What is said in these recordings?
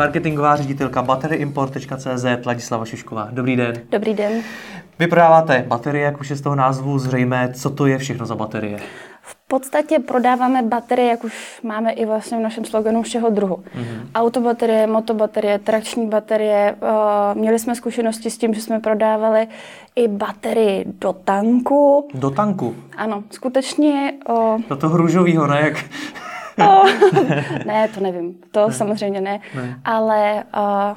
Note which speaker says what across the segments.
Speaker 1: marketingová ředitelka batteryimport.cz Ladislava Šišková. Dobrý den.
Speaker 2: Dobrý den.
Speaker 1: Vy prodáváte baterie, jak už je z toho názvu zřejmé. Co to je všechno za baterie?
Speaker 2: V podstatě prodáváme baterie, jak už máme i vlastně v našem sloganu všeho druhu. Mm-hmm. Autobaterie, motobaterie, trakční baterie. Měli jsme zkušenosti s tím, že jsme prodávali i baterii do tanku.
Speaker 1: Do tanku?
Speaker 2: Ano, skutečně.
Speaker 1: Do toho růžového, ne? Jak
Speaker 2: No. ne, to nevím. To ne. samozřejmě ne. ne. Ale uh,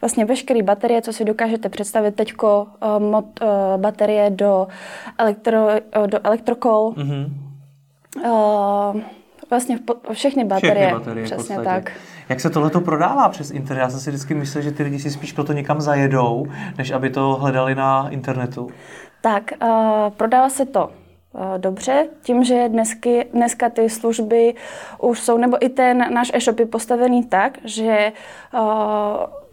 Speaker 2: vlastně veškeré baterie, co si dokážete představit teďko, uh, mod, uh, baterie do, elektro, uh, do elektrokol, mm-hmm. uh, vlastně po, všechny baterie,
Speaker 1: všechny baterie
Speaker 2: přesně tak.
Speaker 1: Jak se tohle prodává přes internet? Já jsem si vždycky myslel, že ty lidi si spíš proto někam zajedou, než aby to hledali na internetu.
Speaker 2: Tak, uh, prodává se to dobře, tím, že dnesky, dneska ty služby už jsou, nebo i ten náš e-shop je postavený tak, že uh,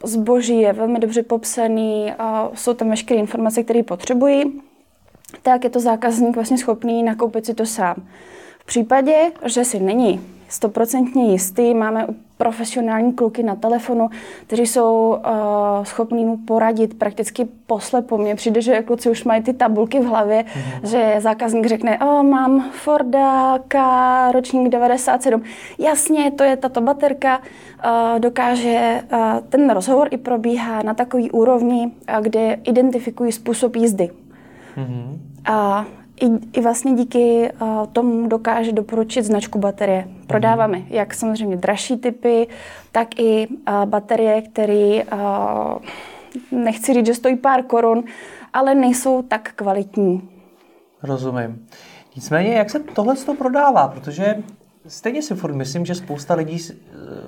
Speaker 2: zboží je velmi dobře popsaný, uh, jsou tam veškeré informace, které potřebují, tak je to zákazník vlastně schopný nakoupit si to sám. V případě, že si není stoprocentně jistý, máme profesionální kluky na telefonu, kteří jsou uh, schopní mu poradit prakticky poslepo. Mně přijde, že kluci už mají ty tabulky v hlavě, mm-hmm. že zákazník řekne, o, mám Forda K, ročník 97. Jasně, to je tato baterka. Uh, dokáže, uh, ten rozhovor i probíhá na takový úrovni, uh, kde identifikují způsob jízdy. Mm-hmm. A i, I vlastně díky uh, tomu dokáže doporučit značku baterie. Prodáváme mm. jak samozřejmě dražší typy, tak i uh, baterie, které, uh, nechci říct, že stojí pár korun, ale nejsou tak kvalitní.
Speaker 1: Rozumím. Nicméně, jak se tohle to prodává? Protože stejně si furt myslím, že spousta lidí,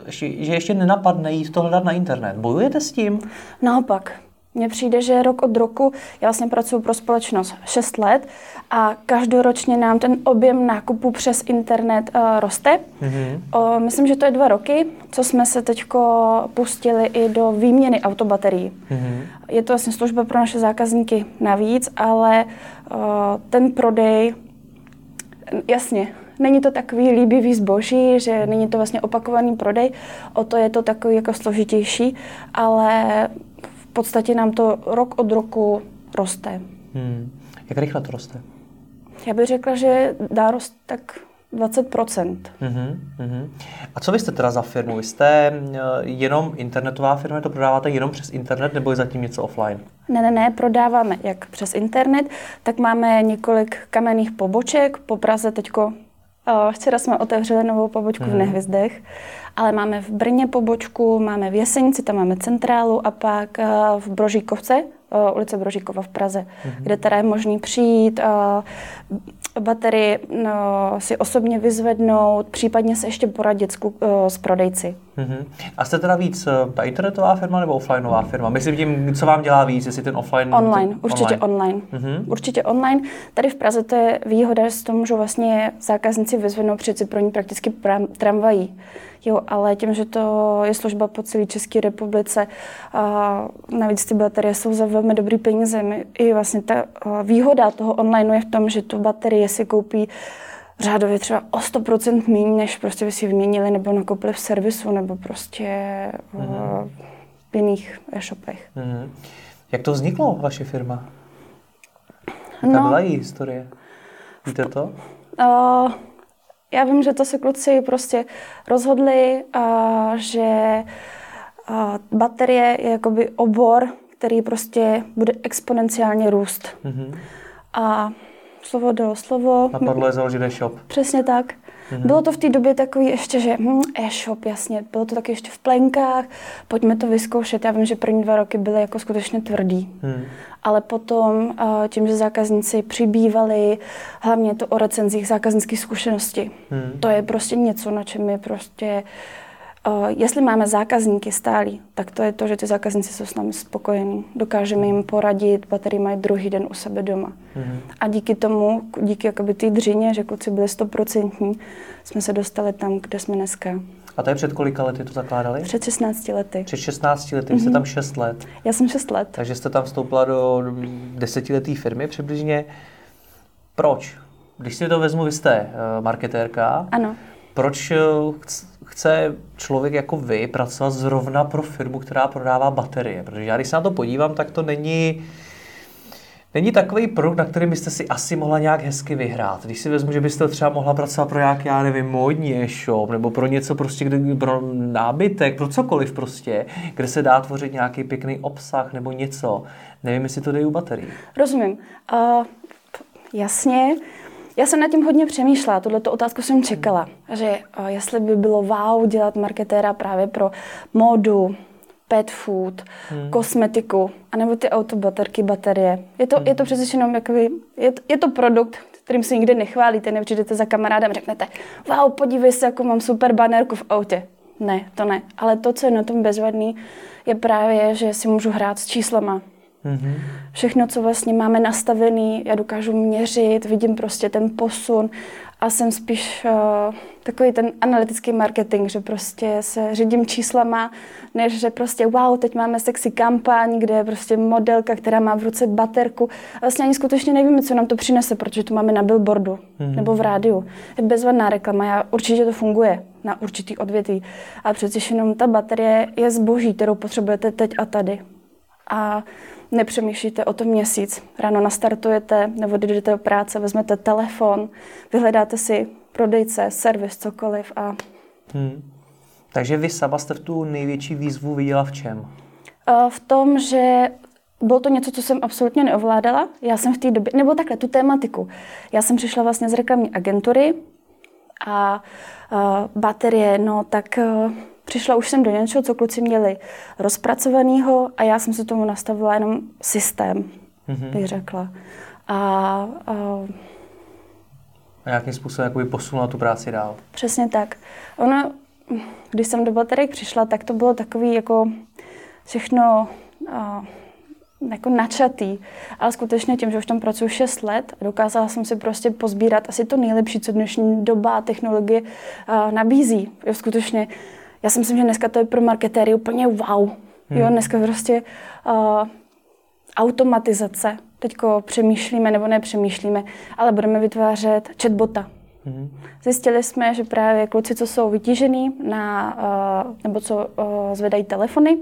Speaker 1: že ještě nenapadne jít to hledat na internet. Bojujete s tím?
Speaker 2: Naopak. Mně přijde, že rok od roku, já vlastně pracuji pro společnost 6 let a každoročně nám ten objem nákupu přes internet uh, roste. Mm-hmm. O, myslím, že to je dva roky, co jsme se teď pustili i do výměny autobaterií. Mm-hmm. Je to vlastně služba pro naše zákazníky navíc, ale uh, ten prodej, jasně, není to takový líbivý zboží, že není to vlastně opakovaný prodej, o to je to takový jako složitější, ale podstatě nám to rok od roku roste. Hmm.
Speaker 1: Jak rychle to roste?
Speaker 2: Já bych řekla, že dá rost tak 20 mm-hmm,
Speaker 1: mm-hmm. A co vy jste teda za firmu? Vy jste eh, jenom internetová firma, to prodáváte jenom přes internet nebo je zatím něco offline?
Speaker 2: Ne, ne, ne, prodáváme jak přes internet, tak máme několik kamenných poboček. Po Praze teďko uh, včera jsme otevřeli novou pobočku mm-hmm. v mhm. Nehvizdech ale máme v Brně pobočku, máme v Jesenici, tam máme centrálu a pak eh, v Brožíkovce, eh, ulice Brožíkova v Praze, mm-hmm. kde teda je možný přijít, eh, baterii no, si osobně vyzvednout, případně se ještě poradit s, s prodejci.
Speaker 1: Mm-hmm. A jste teda víc ta internetová firma nebo offlineová firma? Myslím tím, co vám dělá víc, jestli ten offline...
Speaker 2: Online, ten, určitě online. online. Mm-hmm. Určitě online. Tady v Praze to je výhoda, že to můžou vlastně zákazníci vyzvednout přeci pro ní prakticky tramvají. Jo, ale tím, že to je služba po celé České republice, a navíc ty baterie jsou za velmi dobrý peníze. I vlastně ta výhoda toho online je v tom, že tu baterie si koupí řádově třeba o 100% méně, než prostě by si vyměnili nebo nakoupili v servisu nebo prostě mm-hmm. v jiných e-shopech. Mm-hmm.
Speaker 1: Jak to vzniklo, vaše firma? Jaká no, byla její historie? Víte to? Uh,
Speaker 2: já vím, že to se kluci prostě rozhodli, uh, že uh, baterie je jakoby obor, který prostě bude exponenciálně růst. Mm-hmm. A slovo do slovo.
Speaker 1: Napadlo je založit e-shop.
Speaker 2: Přesně tak. Mm-hmm. Bylo to v té době takový ještě, že hm, e-shop, jasně, bylo to taky ještě v plenkách, pojďme to vyzkoušet. Já vím, že první dva roky byly jako skutečně tvrdý. Mm. Ale potom tím, že zákazníci přibývali, hlavně to o recenzích zákaznických zkušeností, mm. to je prostě něco, na čem je prostě jestli máme zákazníky stálí, tak to je to, že ty zákazníci jsou s námi spokojení. Dokážeme jim poradit, baterii mají druhý den u sebe doma. Mm-hmm. A díky tomu, díky jakoby té dřině, že kluci byli stoprocentní, jsme se dostali tam, kde jsme dneska.
Speaker 1: A to je před kolika lety to zakládali?
Speaker 2: Před 16 lety.
Speaker 1: Před 16 lety, mm-hmm. jste tam 6 let.
Speaker 2: Já jsem 6 let.
Speaker 1: Takže jste tam vstoupila do desetileté firmy přibližně. Proč? Když si to vezmu, vy jste uh, marketérka.
Speaker 2: Ano.
Speaker 1: Proč eh, chce člověk jako vy pracovat zrovna pro firmu, která prodává baterie? Protože já když se na to podívám, tak to není Není takový produkt, na který byste si asi mohla nějak hezky vyhrát. Když si vezmu, že byste třeba mohla pracovat pro nějaký, já nevím, módní e-shop, nebo pro něco prostě, kde, pro nábytek, pro cokoliv prostě, kde se dá tvořit nějaký pěkný obsah nebo něco. Nevím, jestli to jde u baterií.
Speaker 2: Rozumím. Uh, jasně. Já jsem nad tím hodně přemýšlela, tuto otázku jsem čekala, že uh, jestli by bylo wow dělat marketéra právě pro módu, pet food, hmm. kosmetiku, anebo ty autobaterky, baterie. Je to, hmm. je to přece jenom jakoby, je, to, je to produkt, kterým si nikdy nechválíte, nepřijdete za kamarádem a řeknete, wow, podívej se, jako mám super banerku v autě. Ne, to ne. Ale to, co je na tom bezvadný, je právě, že si můžu hrát s číslama. Mm-hmm. Všechno, co vlastně máme nastavený, já dokážu měřit, vidím prostě ten posun a jsem spíš uh, takový ten analytický marketing, že prostě se řídím číslama, než že prostě wow, teď máme sexy kampaň, kde je prostě modelka, která má v ruce baterku. A vlastně ani skutečně nevíme, co nám to přinese, protože to máme na billboardu mm-hmm. nebo v rádiu. Je bezvadná reklama, já určitě to funguje na určitý odvětví. A přece jenom ta baterie je zboží, kterou potřebujete teď a tady. A nepřemýšlíte o tom měsíc. Ráno nastartujete nebo jdete do práce, vezmete telefon, vyhledáte si prodejce, servis, cokoliv a... Hmm.
Speaker 1: Takže vy sama jste v tu největší výzvu viděla v čem?
Speaker 2: V tom, že bylo to něco, co jsem absolutně neovládala. Já jsem v té době, nebo takhle, tu tématiku. Já jsem přišla vlastně z reklamní agentury a uh, baterie, no tak přišla už jsem do něčeho, co kluci měli rozpracovaného a já jsem si tomu nastavila jenom systém, mm-hmm. bych řekla. A,
Speaker 1: a, a nějakým způsobem jakoby posunula tu práci dál.
Speaker 2: Přesně tak. Ono, když jsem do baterek přišla, tak to bylo takový jako všechno a, jako načatý, ale skutečně tím, že už tam pracuji 6 let, dokázala jsem si prostě pozbírat asi to nejlepší, co dnešní doba a technologie a, nabízí. Jo, skutečně já si myslím, že dneska to je pro marketéry úplně wow. Hmm. Jo, dneska prostě uh, automatizace. Teďko přemýšlíme, nebo nepřemýšlíme, ale budeme vytvářet chatbota. Hmm. Zjistili jsme, že právě kluci, co jsou vytížený na, uh, nebo co uh, zvedají telefony,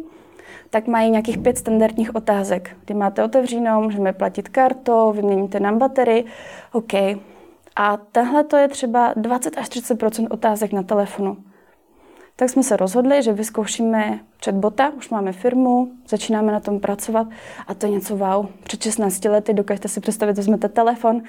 Speaker 2: tak mají nějakých pět standardních otázek. Kdy máte otevřenou, můžeme platit kartou, vyměníte nám baterii, OK. A tahle to je třeba 20 až 30 otázek na telefonu tak jsme se rozhodli, že vyzkoušíme chatbota, už máme firmu, začínáme na tom pracovat a to je něco wow. Před 16 lety dokážete si představit, vezmete telefon,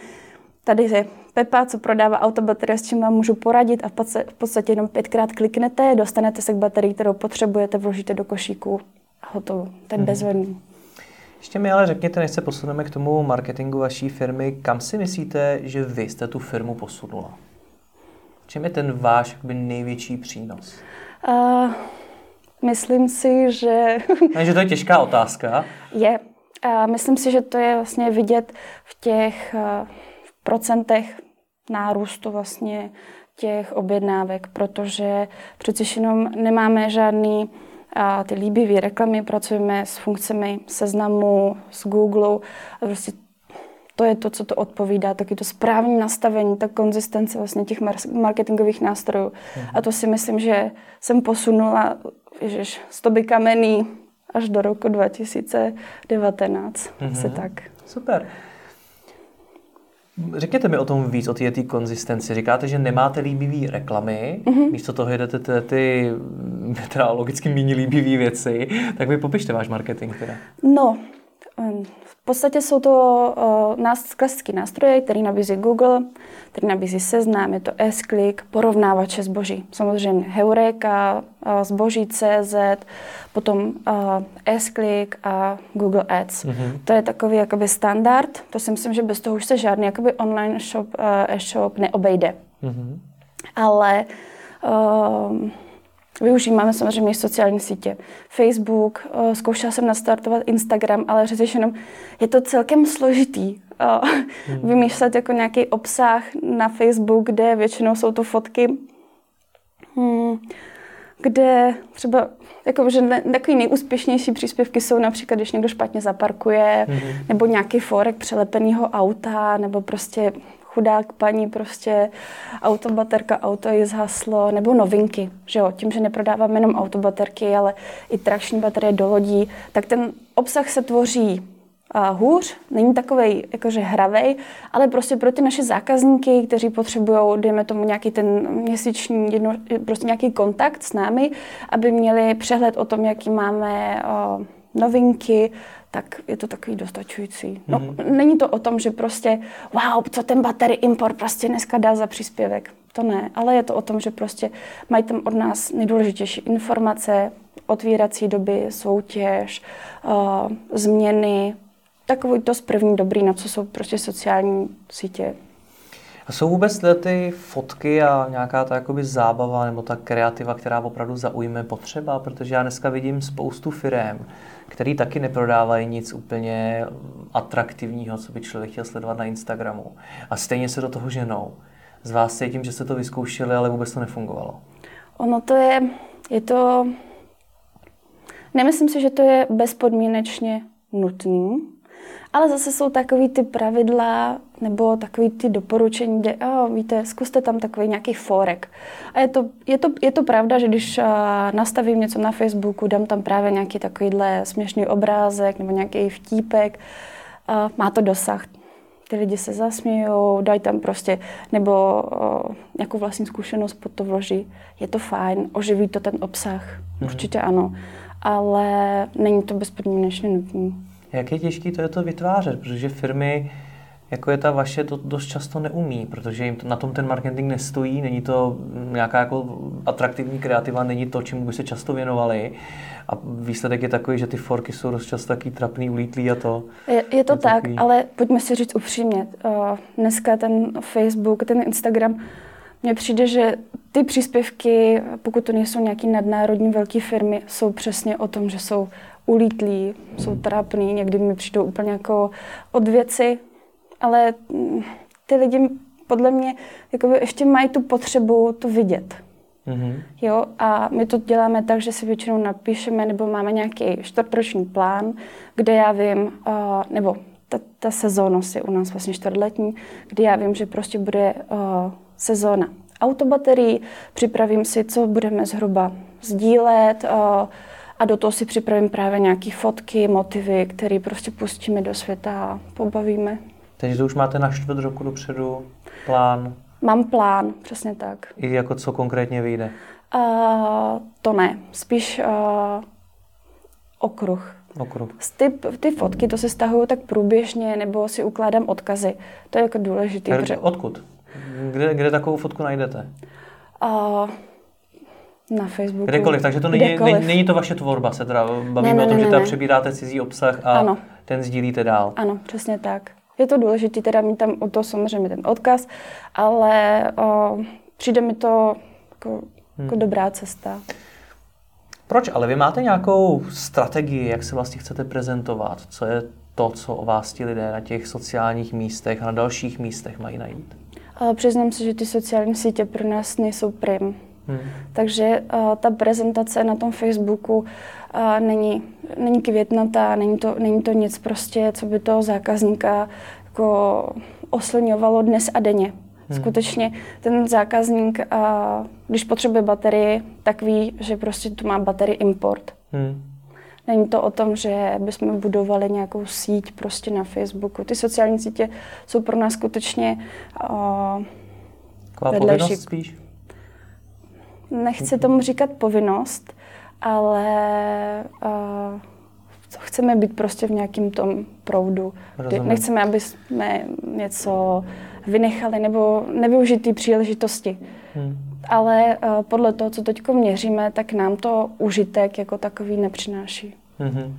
Speaker 2: tady je Pepa, co prodává autobaterie, s čím vám můžu poradit a v podstatě jenom pětkrát kliknete, dostanete se k baterii, kterou potřebujete, vložíte do košíku a hotovo. To je mm-hmm. bezvedný.
Speaker 1: Ještě mi ale řekněte, než se posuneme k tomu marketingu vaší firmy, kam si myslíte, že vy jste tu firmu posunula? Čím je ten váš jakoby, největší přínos? Uh,
Speaker 2: myslím si, že...
Speaker 1: Takže to je těžká otázka.
Speaker 2: Je. Uh, myslím si, že to je vlastně vidět v těch uh, procentech nárůstu vlastně těch objednávek, protože přeci jenom nemáme žádný a ty líbivé reklamy, pracujeme s funkcemi seznamu, s Google, a prostě to je to, co to odpovídá, taky to správné nastavení, ta konzistence vlastně těch marketingových nástrojů. Mm-hmm. A to si myslím, že jsem posunula, ježiš, stoby kamenný až do roku 2019. Mm-hmm. Asi tak.
Speaker 1: Super. Řekněte mi o tom víc, o té konzistenci. Říkáte, že nemáte líbivý reklamy, mm-hmm. místo toho jedete ty, ty teda logicky méně líbivý věci, tak mi popište váš marketing teda.
Speaker 2: No, v podstatě jsou to uh, klasické nástroje, které nabízí Google, který nabízí Seznam, je to S-Click, porovnávače zboží. Samozřejmě Heureka, uh, zboží CZ, potom uh, S-Click a Google Ads. Mm-hmm. To je takový jakoby standard. To si myslím, že bez toho už se žádný jakoby online shop, uh, e-shop neobejde. Mm-hmm. Ale uh, Využíváme samozřejmě sociální sítě. Facebook, uh, zkoušela jsem nastartovat Instagram, ale řeším jenom, je to celkem složitý. Uh, hmm. Vymýšlet jako nějaký obsah na Facebook, kde většinou jsou to fotky, hmm, kde třeba jako, že takový nejúspěšnější příspěvky jsou například, když někdo špatně zaparkuje, mm-hmm. nebo nějaký forek přelepeného auta, nebo prostě chudák paní, prostě autobaterka, auto je zhaslo, nebo novinky, že jo, tím, že neprodáváme jenom autobaterky, ale i trakční baterie do lodí, tak ten obsah se tvoří uh, hůř, není takovej jakože hravej, ale prostě pro ty naše zákazníky, kteří potřebují, dejme tomu nějaký ten měsíční, jedno, prostě nějaký kontakt s námi, aby měli přehled o tom, jaký máme uh, novinky, tak je to takový dostačující. No, mm-hmm. Není to o tom, že prostě, wow, co ten battery import prostě dneska dá za příspěvek. To ne, ale je to o tom, že prostě mají tam od nás nejdůležitější informace, otvírací doby, soutěž, uh, změny, takový to z první dobrý, na co jsou prostě sociální sítě.
Speaker 1: A jsou vůbec ty fotky a nějaká ta jakoby zábava nebo ta kreativa, která opravdu zaujme potřeba? Protože já dneska vidím spoustu firm, který taky neprodávají nic úplně atraktivního, co by člověk chtěl sledovat na Instagramu. A stejně se do toho ženou. Z vás cítím, že jste to vyzkoušeli, ale vůbec to nefungovalo.
Speaker 2: Ono to je, je to, nemyslím si, že to je bezpodmínečně nutný, ale zase jsou takový ty pravidla nebo takový ty doporučení, kde, oh, víte, zkuste tam takový nějaký forek. A je to, je to, je to pravda, že když nastavím něco na Facebooku, dám tam právě nějaký takovýhle směšný obrázek nebo nějaký vtípek, má to dosah. Ty lidi se zasmějou, dají tam prostě, nebo nějakou vlastní zkušenost pod to vloží. Je to fajn, oživí to ten obsah, mm-hmm. určitě ano, ale není to bezpodmínečně nutné.
Speaker 1: Jak je těžké to je to vytvářet, protože firmy jako je ta vaše, to dost často neumí, protože jim na tom ten marketing nestojí, není to nějaká jako atraktivní kreativa, není to, čemu by se často věnovali. A výsledek je takový, že ty forky jsou dost často taky trapný, ulítlý a to.
Speaker 2: Je, je to je tak, takový... ale pojďme si říct upřímně. Uh, dneska ten Facebook, ten Instagram, mně přijde, že ty příspěvky, pokud to nejsou nějaký nadnárodní velké firmy, jsou přesně o tom, že jsou ulítlí, jsou trápný, někdy mi přijdou úplně jako od věci, ale mm, ty lidi podle mě jakoby ještě mají tu potřebu to vidět. Mm-hmm. Jo, a my to děláme tak, že si většinou napíšeme nebo máme nějaký čtvrtroční plán, kde já vím, uh, nebo ta, ta sezónnost je u nás vlastně čtvrtletní, kdy já vím, že prostě bude uh, sezóna autobaterií, připravím si, co budeme zhruba sdílet, uh, a do toho si připravím právě nějaké fotky, motivy, které prostě pustíme do světa a pobavíme.
Speaker 1: Takže to už máte na čtvrt roku dopředu plán?
Speaker 2: Mám plán, přesně tak.
Speaker 1: I jako co konkrétně vyjde?
Speaker 2: Uh, to ne, spíš uh, okruh.
Speaker 1: Okruh.
Speaker 2: Ty, ty fotky, to se stahují tak průběžně, nebo si ukládám odkazy. To je jako důležité.
Speaker 1: Protože... Odkud? Kde, kde takovou fotku najdete?
Speaker 2: Uh, na Facebooku.
Speaker 1: Kdekoliv, takže to není, není, není to vaše tvorba, se teda bavíme ne, ne, o tom, ne, že teda přebíráte cizí obsah a ano. ten sdílíte dál.
Speaker 2: Ano, přesně tak. Je to důležité teda mít tam o to samozřejmě ten odkaz, ale o, přijde mi to jako, jako hmm. dobrá cesta.
Speaker 1: Proč? Ale vy máte nějakou strategii, jak se vlastně chcete prezentovat? Co je to, co o vás ti lidé na těch sociálních místech a na dalších místech mají najít?
Speaker 2: Ale přiznám se, že ty sociální sítě pro nás nejsou prim. Hmm. Takže uh, ta prezentace na tom Facebooku uh, není, není květnatá, není to, není to nic prostě, co by toho zákazníka jako oslňovalo dnes a denně. Hmm. Skutečně ten zákazník, uh, když potřebuje baterii, tak ví, že prostě tu má baterii import. Hmm. Není to o tom, že bychom budovali nějakou síť prostě na Facebooku. Ty sociální sítě jsou pro nás skutečně uh,
Speaker 1: vedlejší. spíš?
Speaker 2: nechci tomu říkat povinnost, ale uh, chceme být prostě v nějakém tom proudu. Rozumím. Nechceme, aby jsme něco vynechali nebo nevyužít ty příležitosti. Hmm. Ale uh, podle toho, co teď měříme, tak nám to užitek jako takový nepřináší. Hmm.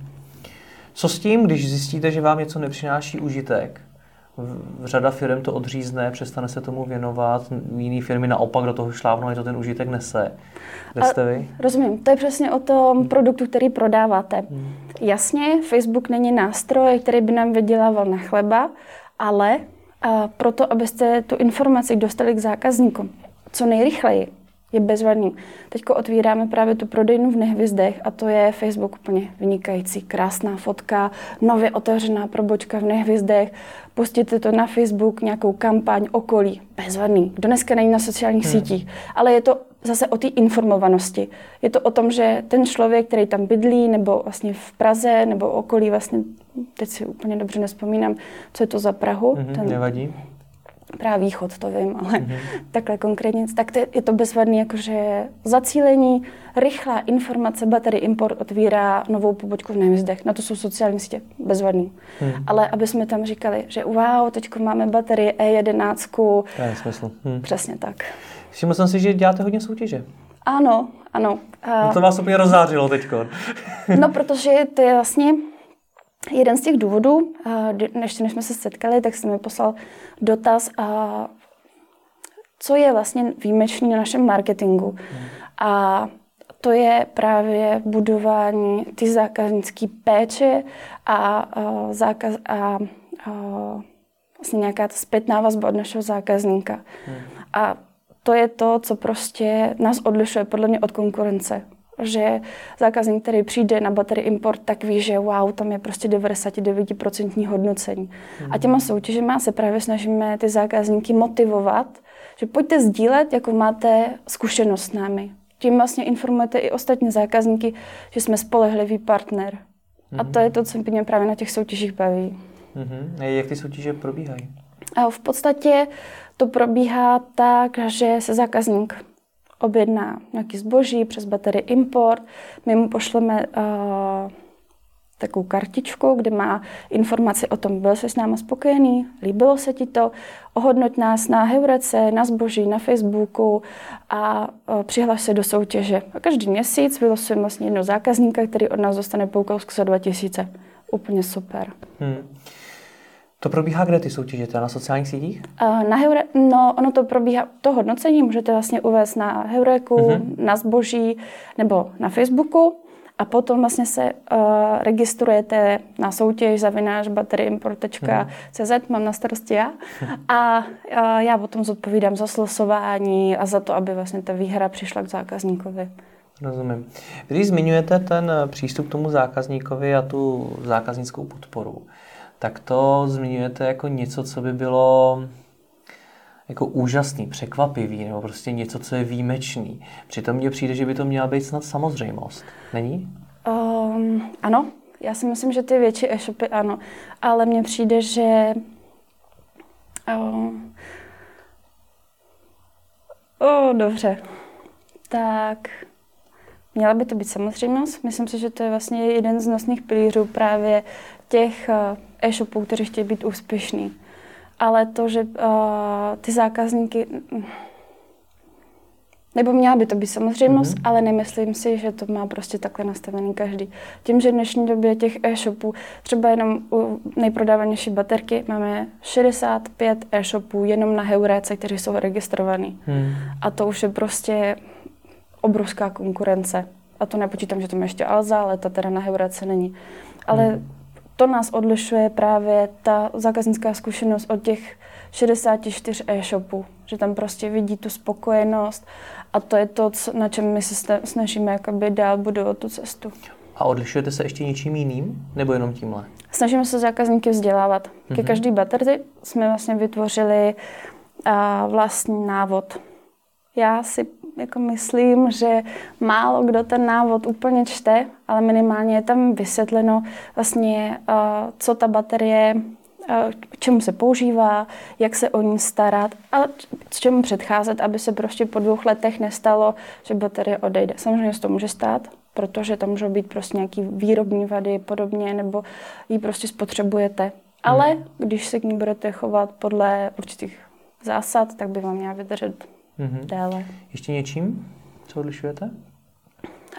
Speaker 1: Co s tím, když zjistíte, že vám něco nepřináší užitek? Řada firm to odřízne, přestane se tomu věnovat, jiné firmy naopak do toho šlávnou, a to ten užitek nese. Kde jste vy?
Speaker 2: Rozumím, to je přesně o tom produktu, který prodáváte. Hmm. Jasně, Facebook není nástroj, který by nám vydělával na chleba, ale a proto, abyste tu informaci dostali k zákazníkům co nejrychleji, je bezvadný. Teď otvíráme právě tu prodejnu v Nehvězdech a to je Facebook úplně vynikající. Krásná fotka, nově otevřená probočka v Nehvězdech. Pustíte to na Facebook, nějakou kampaň, okolí. Bezvadný. Kdo dneska není na sociálních hmm. sítích. Ale je to zase o té informovanosti. Je to o tom, že ten člověk, který tam bydlí, nebo vlastně v Praze, nebo okolí, vlastně, teď si úplně dobře nespomínám, co je to za Prahu.
Speaker 1: Mm-hmm, ten, nevadí
Speaker 2: právě východ, to vím, ale mm-hmm. takhle konkrétně, tak to, je to bezvadný, jakože zacílení, rychlá informace, baterie import otvírá novou pobočku v Nevizdech. Na to jsou sociální sítě bezvadný. Mm-hmm. Ale aby jsme tam říkali, že wow, teď máme baterii E11.
Speaker 1: To je smysl.
Speaker 2: Hmm. Přesně tak.
Speaker 1: Všiml jsem si, že děláte hodně soutěže.
Speaker 2: Ano, ano.
Speaker 1: No to vás úplně rozzářilo teď.
Speaker 2: no, protože to je vlastně jeden z těch důvodů, než, než jsme se setkali, tak jsem mi poslal dotaz, a co je vlastně výjimečný na našem marketingu. Hmm. A to je právě budování ty zákaznické péče a, a, zákaz, a, a vlastně nějaká ta zpětná vazba od našeho zákazníka. Hmm. A to je to, co prostě nás odlišuje podle mě od konkurence že zákazník, který přijde na baterii import, tak ví, že wow, tam je prostě 99% hodnocení. Mm. A těma soutěžema se právě snažíme ty zákazníky motivovat, že pojďte sdílet, jakou máte zkušenost s námi. Tím vlastně informujete i ostatní zákazníky, že jsme spolehlivý partner. Mm. A to je to, co mě právě na těch soutěžích baví.
Speaker 1: Mm-hmm. A jak ty soutěže probíhají?
Speaker 2: A v podstatě to probíhá tak, že se zákazník objedná nějaký zboží přes baterii import, my mu pošleme uh, takovou kartičku, kde má informaci o tom, byl jsi s náma spokojený, líbilo se ti to, ohodnoť nás na Heurece, na zboží, na Facebooku a uh, přihlaš se do soutěže. A každý měsíc vylosujeme vlastně jednoho zákazníka, který od nás dostane poukazku za 2000. Úplně super. Hmm.
Speaker 1: To probíhá kde ty soutěže? To na sociálních sítích?
Speaker 2: Na Heure, no, ono to probíhá, to hodnocení můžete vlastně uvést na Heureku, uh-huh. na zboží nebo na Facebooku a potom vlastně se uh, registrujete na soutěž zavináš batteryimport.cz, uh-huh. mám na starosti já a uh, já potom zodpovídám za slosování a za to, aby vlastně ta výhra přišla k zákazníkovi.
Speaker 1: Rozumím. Když zmiňujete ten přístup k tomu zákazníkovi a tu zákaznickou podporu, tak to zmiňujete jako něco, co by bylo jako úžasný, překvapivý, nebo prostě něco, co je výjimečný. Přitom mně přijde, že by to měla být snad samozřejmost. Není?
Speaker 2: Um, ano, já si myslím, že ty větší e-shopy ano, ale mně přijde, že um, oh, dobře, tak měla by to být samozřejmost. Myslím si, že to je vlastně jeden z nosných pilířů právě těch uh, e-shopů, kteří chtějí být úspěšní. Ale to, že uh, ty zákazníky, nebo měla by to být samozřejmost, mm-hmm. ale nemyslím si, že to má prostě takhle nastavený každý. Tím, že v dnešní době těch e-shopů, třeba jenom u nejprodávanější baterky, máme 65 e-shopů jenom na Heuréce, kteří jsou registrovaní. Mm. A to už je prostě obrovská konkurence. A to nepočítám, že to ještě Alza, ale ta teda na Heuréce není. Ale mm to nás odlišuje právě ta zákaznická zkušenost od těch 64 e-shopů, že tam prostě vidí tu spokojenost a to je to, na čem my se snažíme jakoby dál budovat tu cestu.
Speaker 1: A odlišujete se ještě něčím jiným, nebo jenom tímhle?
Speaker 2: Snažíme se zákazníky vzdělávat. Mm-hmm. Ke mhm. každý baterii jsme vlastně vytvořili uh, vlastní návod. Já si jako myslím, že málo kdo ten návod úplně čte, ale minimálně je tam vysvětleno vlastně, uh, co ta baterie uh, k čemu se používá, jak se o ní starat a s čemu předcházet, aby se prostě po dvou letech nestalo, že baterie odejde. Samozřejmě se to může stát, protože tam můžou být prostě nějaký výrobní vady podobně, nebo ji prostě spotřebujete. Ale hmm. když se k ní budete chovat podle určitých zásad, tak by vám měla vydržet mm-hmm. déle.
Speaker 1: Ještě něčím, co odlišujete?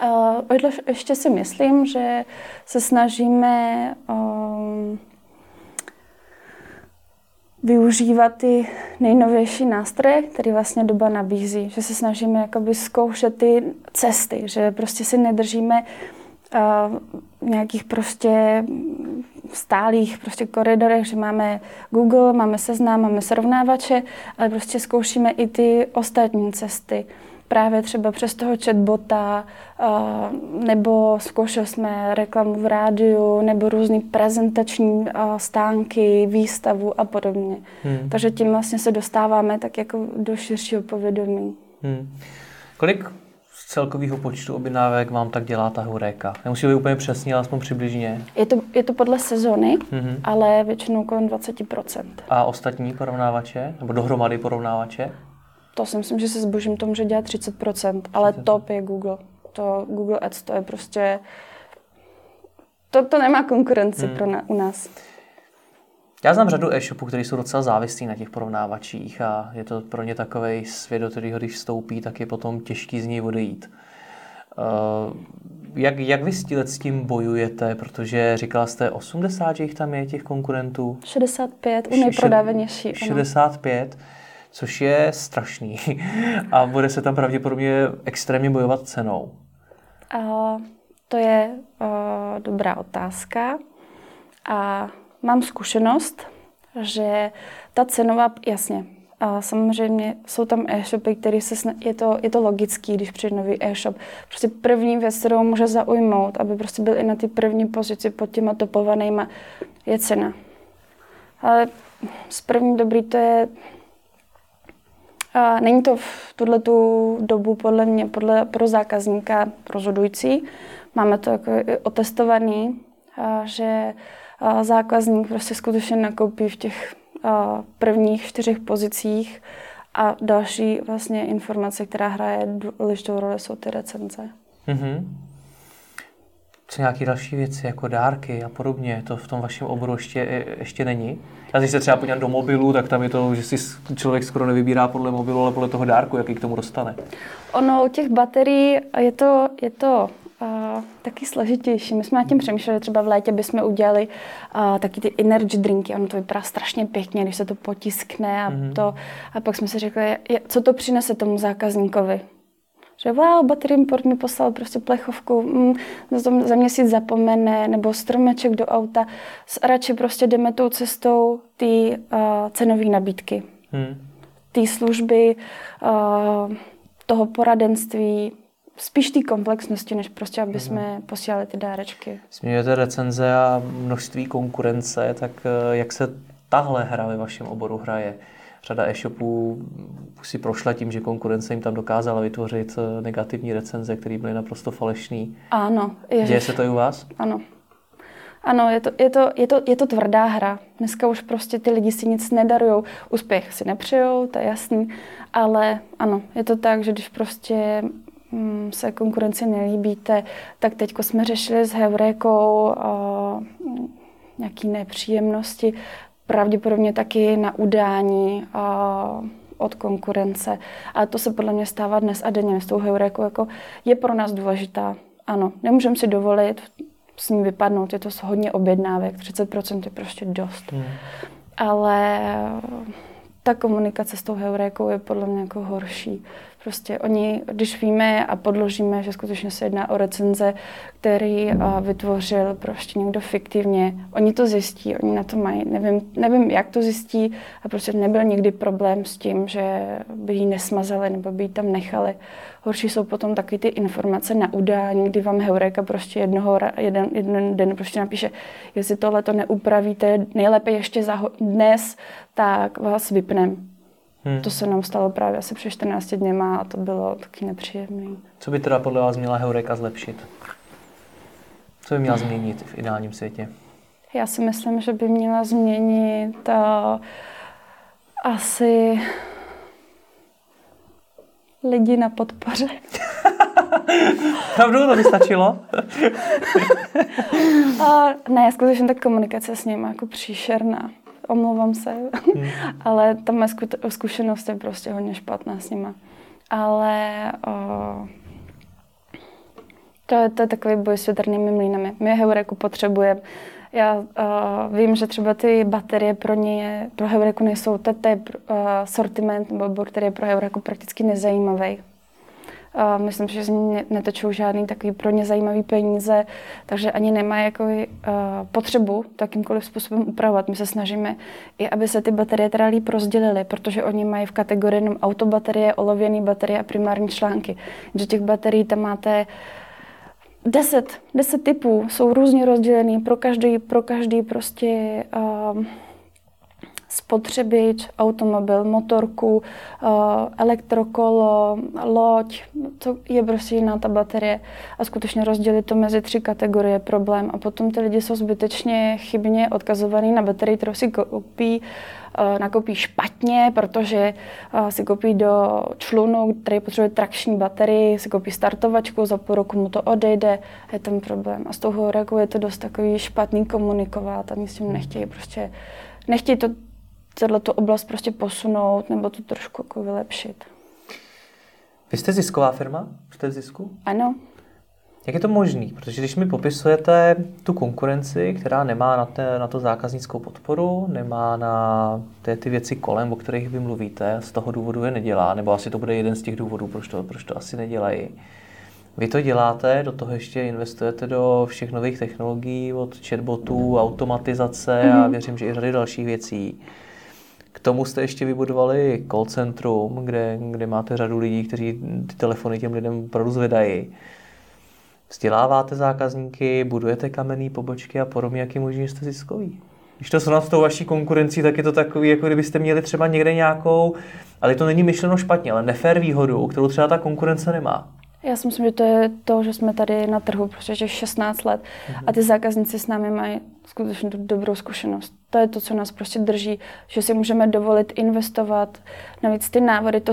Speaker 2: Uh, ještě si myslím, že se snažíme um, využívat ty nejnovější nástroje, které vlastně doba nabízí. Že se snažíme jakoby zkoušet ty cesty, že prostě si nedržíme uh, nějakých prostě stálých prostě koridorech, že máme Google, máme seznam, máme srovnávače, ale prostě zkoušíme i ty ostatní cesty právě třeba přes toho chatbota, nebo zkoušeli jsme reklamu v rádiu, nebo různé prezentační stánky, výstavu a podobně. Hmm. Takže tím vlastně se dostáváme tak jako do širšího povědomí. Hmm.
Speaker 1: Kolik celkového počtu objednávek vám tak dělá ta Hureka? Nemusí být úplně přesně, ale aspoň přibližně.
Speaker 2: Je to, je to podle sezony, mm-hmm. ale většinou kolem 20%.
Speaker 1: A ostatní porovnávače? Nebo dohromady porovnávače?
Speaker 2: to si myslím, že se zbožím to může dělat 30%, ale 30%. top je Google. To Google Ads to je prostě... To, to nemá konkurenci hmm. pro na, u nás.
Speaker 1: Já znám řadu e-shopů, které jsou docela závislí na těch porovnávačích a je to pro ně takový svět, do kterého když vstoupí, tak je potom těžký z něj odejít. Uh, jak, jak vy s tím bojujete? Protože říkala jste 80, že jich tam je, těch konkurentů?
Speaker 2: 65, u nejprodávanější.
Speaker 1: 65. Ano což je strašný. A bude se tam pravděpodobně extrémně bojovat cenou.
Speaker 2: Uh, to je uh, dobrá otázka. A mám zkušenost, že ta cenová, jasně, a samozřejmě jsou tam e-shopy, které se sna- je to, je to logický, když přijde nový e-shop. Prostě první věc, kterou může zaujmout, aby prostě byl i na ty první pozici pod těma topovanýma, je cena. Ale s první dobrý to je a není to v tuhle tu dobu podle mě podle, pro zákazníka rozhodující. Máme to jako otestovaný, a že zákazník prostě skutečně nakoupí v těch prvních čtyřech pozicích a další vlastně informace, která hraje důležitou roli, jsou ty recenze. Mm-hmm.
Speaker 1: Co nějaké další věci, jako dárky a podobně, to v tom vašem oboru ještě, ještě není? A když se třeba podívám do mobilu, tak tam je to, že si člověk skoro nevybírá podle mobilu, ale podle toho dárku, jaký k tomu dostane.
Speaker 2: Ono u těch baterií je to, je to uh, taky složitější. My jsme nad tím přemýšleli, třeba v létě bychom udělali uh, taky ty energy drinky. Ono to vypadá strašně pěkně, když se to potiskne a, mm-hmm. to, a pak jsme si řekli, je, co to přinese tomu zákazníkovi že wow, Battery Import mi poslal prostě plechovku, mm, za měsíc zapomene, nebo stromeček do auta. Radši prostě jdeme tou cestou ty uh, cenové nabídky. Hmm. Ty služby, uh, toho poradenství, spíš té komplexnosti, než prostě, aby jsme hmm. posílali ty dárečky.
Speaker 1: Zmiňujete recenze a množství konkurence, tak uh, jak se tahle hra ve vašem oboru hraje? řada e-shopů si prošla tím, že konkurence jim tam dokázala vytvořit eh, negativní recenze, které byly naprosto falešné.
Speaker 2: Ano.
Speaker 1: Ježiš. Děje se to i u vás?
Speaker 2: Ano. Ano, je to, je, to, je, to, je to tvrdá hra. Dneska už prostě ty lidi si nic nedarují. Úspěch si nepřejou, to je jasný. Ale ano, je to tak, že když prostě se konkurenci nelíbíte, tak teď jsme řešili s Heurékou nějaké nepříjemnosti pravděpodobně taky na udání a od konkurence. Ale to se podle mě stává dnes a denně s tou heurékou. Jako je pro nás důležitá. Ano, nemůžeme si dovolit s ní vypadnout. Je to hodně objednávek. 30% je prostě dost. Hmm. Ale ta komunikace s tou heurékou je podle mě jako horší. Prostě oni, když víme a podložíme, že skutečně se jedná o recenze, který vytvořil prostě někdo fiktivně, oni to zjistí, oni na to mají, nevím, nevím, jak to zjistí a prostě nebyl nikdy problém s tím, že by ji nesmazali nebo by ji tam nechali. Horší jsou potom taky ty informace na udání, kdy vám Heureka prostě jednoho, jeden, jeden den prostě napíše, jestli tohle to neupravíte, nejlépe ještě za dnes, tak vás vypnem. Hmm. To se nám stalo právě asi před 14 dněma a to bylo taky nepříjemné.
Speaker 1: Co by teda podle vás měla Heureka zlepšit? Co by měla změnit v ideálním světě?
Speaker 2: Já si myslím, že by měla změnit uh, asi lidi na podpoře.
Speaker 1: Pravdu to by stačilo?
Speaker 2: a, ne, skutečně ta komunikace s ním jako příšerná omlouvám se, hmm. ale ta moje zkušenost je prostě hodně špatná s nima. Ale o, To je, to je takový boj s větrnými mlínami. My Heureku potřebujeme. Já uh, vím, že třeba ty baterie pro ně, pro Heureku nejsou, to je uh, sortiment nebo je pro Heureku prakticky nezajímavý. Myslím, že z ní netečou žádný takový pro ně zajímavý peníze, takže ani nemají jako, potřebu takýmkoliv způsobem upravovat. My se snažíme i, aby se ty baterie teda líp rozdělily, protože oni mají v kategorii jenom autobaterie, olověné baterie a primární články. Že těch baterií tam máte deset, deset typů, jsou různě rozdělený pro každý, pro každý prostě uh, spotřebič, automobil, motorku, uh, elektrokolo, loď, to je prostě jiná ta baterie. A skutečně rozdělit to mezi tři kategorie problém. A potom ty lidi jsou zbytečně chybně odkazovaný na baterii, kterou si koupí Eh, nakoupí špatně, protože eh, si koupí do člunu, který potřebuje trakční baterii, si koupí startovačku, za půl roku mu to odejde, je ten problém. A z toho roku je to dost takový špatný komunikovat a s tím nechtějí. Prostě, nechtějí to, tu oblast prostě posunout nebo to trošku jako vylepšit.
Speaker 1: Vy jste zisková firma? Jste v zisku?
Speaker 2: Ano.
Speaker 1: Jak je to možné? Protože když mi popisujete tu konkurenci, která nemá na, té, na to zákaznickou podporu, nemá na té, ty věci kolem, o kterých vy mluvíte, z toho důvodu je nedělá, nebo asi to bude jeden z těch důvodů, proč to, proč to asi nedělají. Vy to děláte, do toho ještě investujete do všech nových technologií, od chatbotů, automatizace mm-hmm. a mhm. věřím, že i řady dalších věcí. K tomu jste ještě vybudovali call centrum, kde, kde máte řadu lidí, kteří ty telefony těm lidem opravdu zvedají vzděláváte zákazníky, budujete kamenné pobočky a podobně, jak je možný, jste ziskový. Když to srovnám s tou vaší konkurencí, tak je to takový, jako kdybyste měli třeba někde nějakou, ale to není myšleno špatně, ale nefér výhodu, kterou třeba ta konkurence nemá.
Speaker 2: Já si myslím, že to je to, že jsme tady na trhu prostě 16 let mm-hmm. a ty zákazníci s námi mají skutečně dobrou zkušenost. To je to, co nás prostě drží, že si můžeme dovolit investovat. Navíc ty návody, to,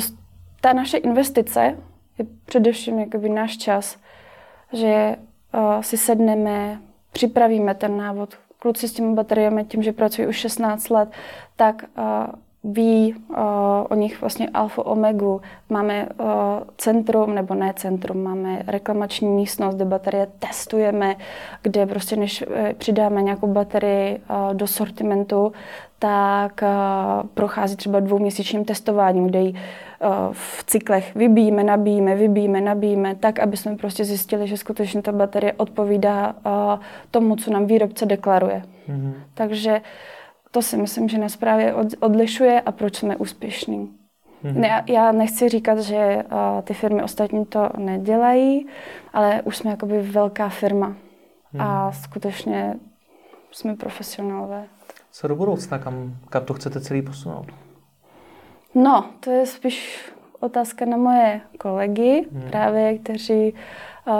Speaker 2: ta naše investice je především jakoby náš čas že uh, si sedneme, připravíme ten návod. Kluci s těmi bateriemi, tím, že pracují už 16 let, tak uh, ví uh, o nich vlastně alfa omegu. Máme uh, centrum, nebo ne centrum, máme reklamační místnost, kde baterie testujeme, kde prostě než uh, přidáme nějakou baterii uh, do sortimentu, tak uh, prochází třeba dvouměsíčním testováním, kde ji uh, v cyklech vybíjíme, nabíjíme, vybíjíme, nabíjíme, tak, aby jsme prostě zjistili, že skutečně ta baterie odpovídá uh, tomu, co nám výrobce deklaruje. Mm-hmm. Takže to si myslím, že nás právě odlišuje a proč jsme úspěšní. Mm-hmm. Ne, já nechci říkat, že uh, ty firmy ostatní to nedělají, ale už jsme jakoby velká firma mm-hmm. a skutečně jsme profesionálové.
Speaker 1: Co do budoucna, kam, kam to chcete celý posunout?
Speaker 2: No, to je spíš otázka na moje kolegy, hmm. právě, kteří uh,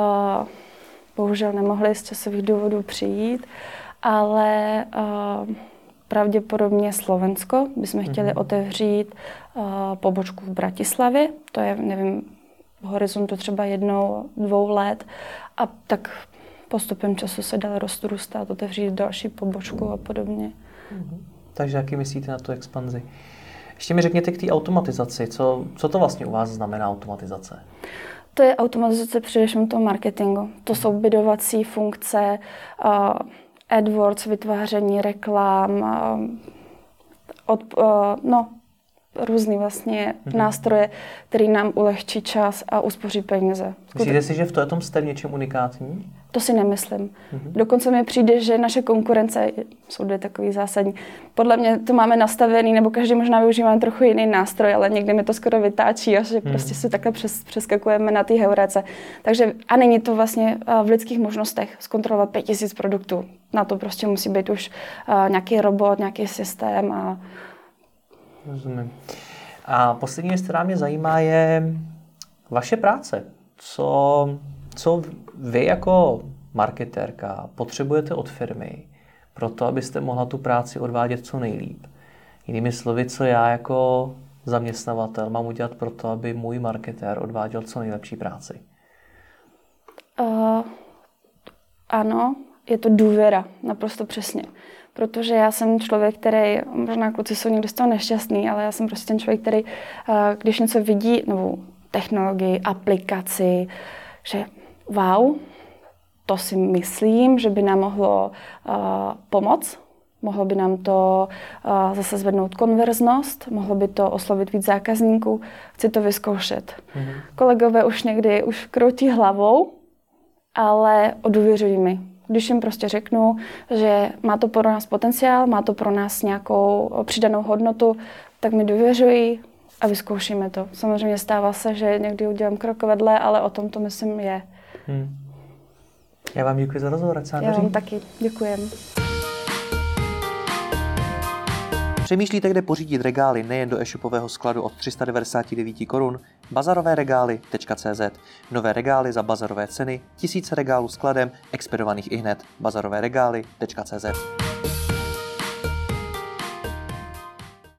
Speaker 2: bohužel nemohli z časových důvodů přijít, ale uh, pravděpodobně Slovensko bychom chtěli hmm. otevřít uh, pobočku v Bratislavě, to je, nevím, v horizontu třeba jednou, dvou let a tak postupem času se dál rozrůstat, otevřít další pobočku a podobně.
Speaker 1: Hmm. Takže jaký myslíte na tu expanzi? Ještě mi řekněte k té automatizaci. Co, co to vlastně u vás znamená automatizace?
Speaker 2: To je automatizace především toho marketingu. To jsou bydovací funkce, uh, AdWords, vytváření reklam, uh, od, uh, no, různý vlastně mm-hmm. nástroje, které nám ulehčí čas a uspoří peníze.
Speaker 1: Myslíte si, že v tom jste v něčem unikátní?
Speaker 2: To si nemyslím. Mm-hmm. Dokonce mi přijde, že naše konkurence jsou dvě takový zásadní. Podle mě to máme nastavený, nebo každý možná využívá trochu jiný nástroj, ale někdy mi to skoro vytáčí a že mm-hmm. prostě si takhle přes, přeskakujeme na ty heurece. Takže a není to vlastně v lidských možnostech zkontrolovat 5000 produktů. Na to prostě musí být už nějaký robot, nějaký systém a
Speaker 1: Rozumím. A poslední věc, která mě zajímá, je vaše práce. Co, co vy jako marketérka potřebujete od firmy pro to, abyste mohla tu práci odvádět co nejlíp? Jinými slovy, co já jako zaměstnavatel mám udělat pro to, aby můj marketér odváděl co nejlepší práci?
Speaker 2: Uh, ano, je to důvěra, naprosto přesně protože já jsem člověk, který, možná kluci jsou někdy z toho nešťastný, ale já jsem prostě ten člověk, který, eh, když něco vidí, novou technologii, aplikaci, že wow, to si myslím, že by nám mohlo uh, pomoct. Mohlo by nám to uh, zase zvednout konverznost, mohlo by to oslovit víc zákazníků. Chci to vyzkoušet. Mm-hmm. Kolegové už někdy už kroutí hlavou, ale odůvěřují mi. Když jim prostě řeknu, že má to pro nás potenciál, má to pro nás nějakou přidanou hodnotu, tak mi důvěřují a vyzkoušíme to. Samozřejmě stává se, že někdy udělám krok vedle, ale o tom to myslím je. Hmm.
Speaker 1: Já vám děkuji za rozhovor, ať
Speaker 2: Já vám taky děkujem.
Speaker 1: Přemýšlíte, kde pořídit regály nejen do e-shopového skladu od 399 korun? Bazarovéregály.cz Nové regály za bazarové ceny, tisíce regálů skladem, expedovaných i hned. Bazarovéregály.cz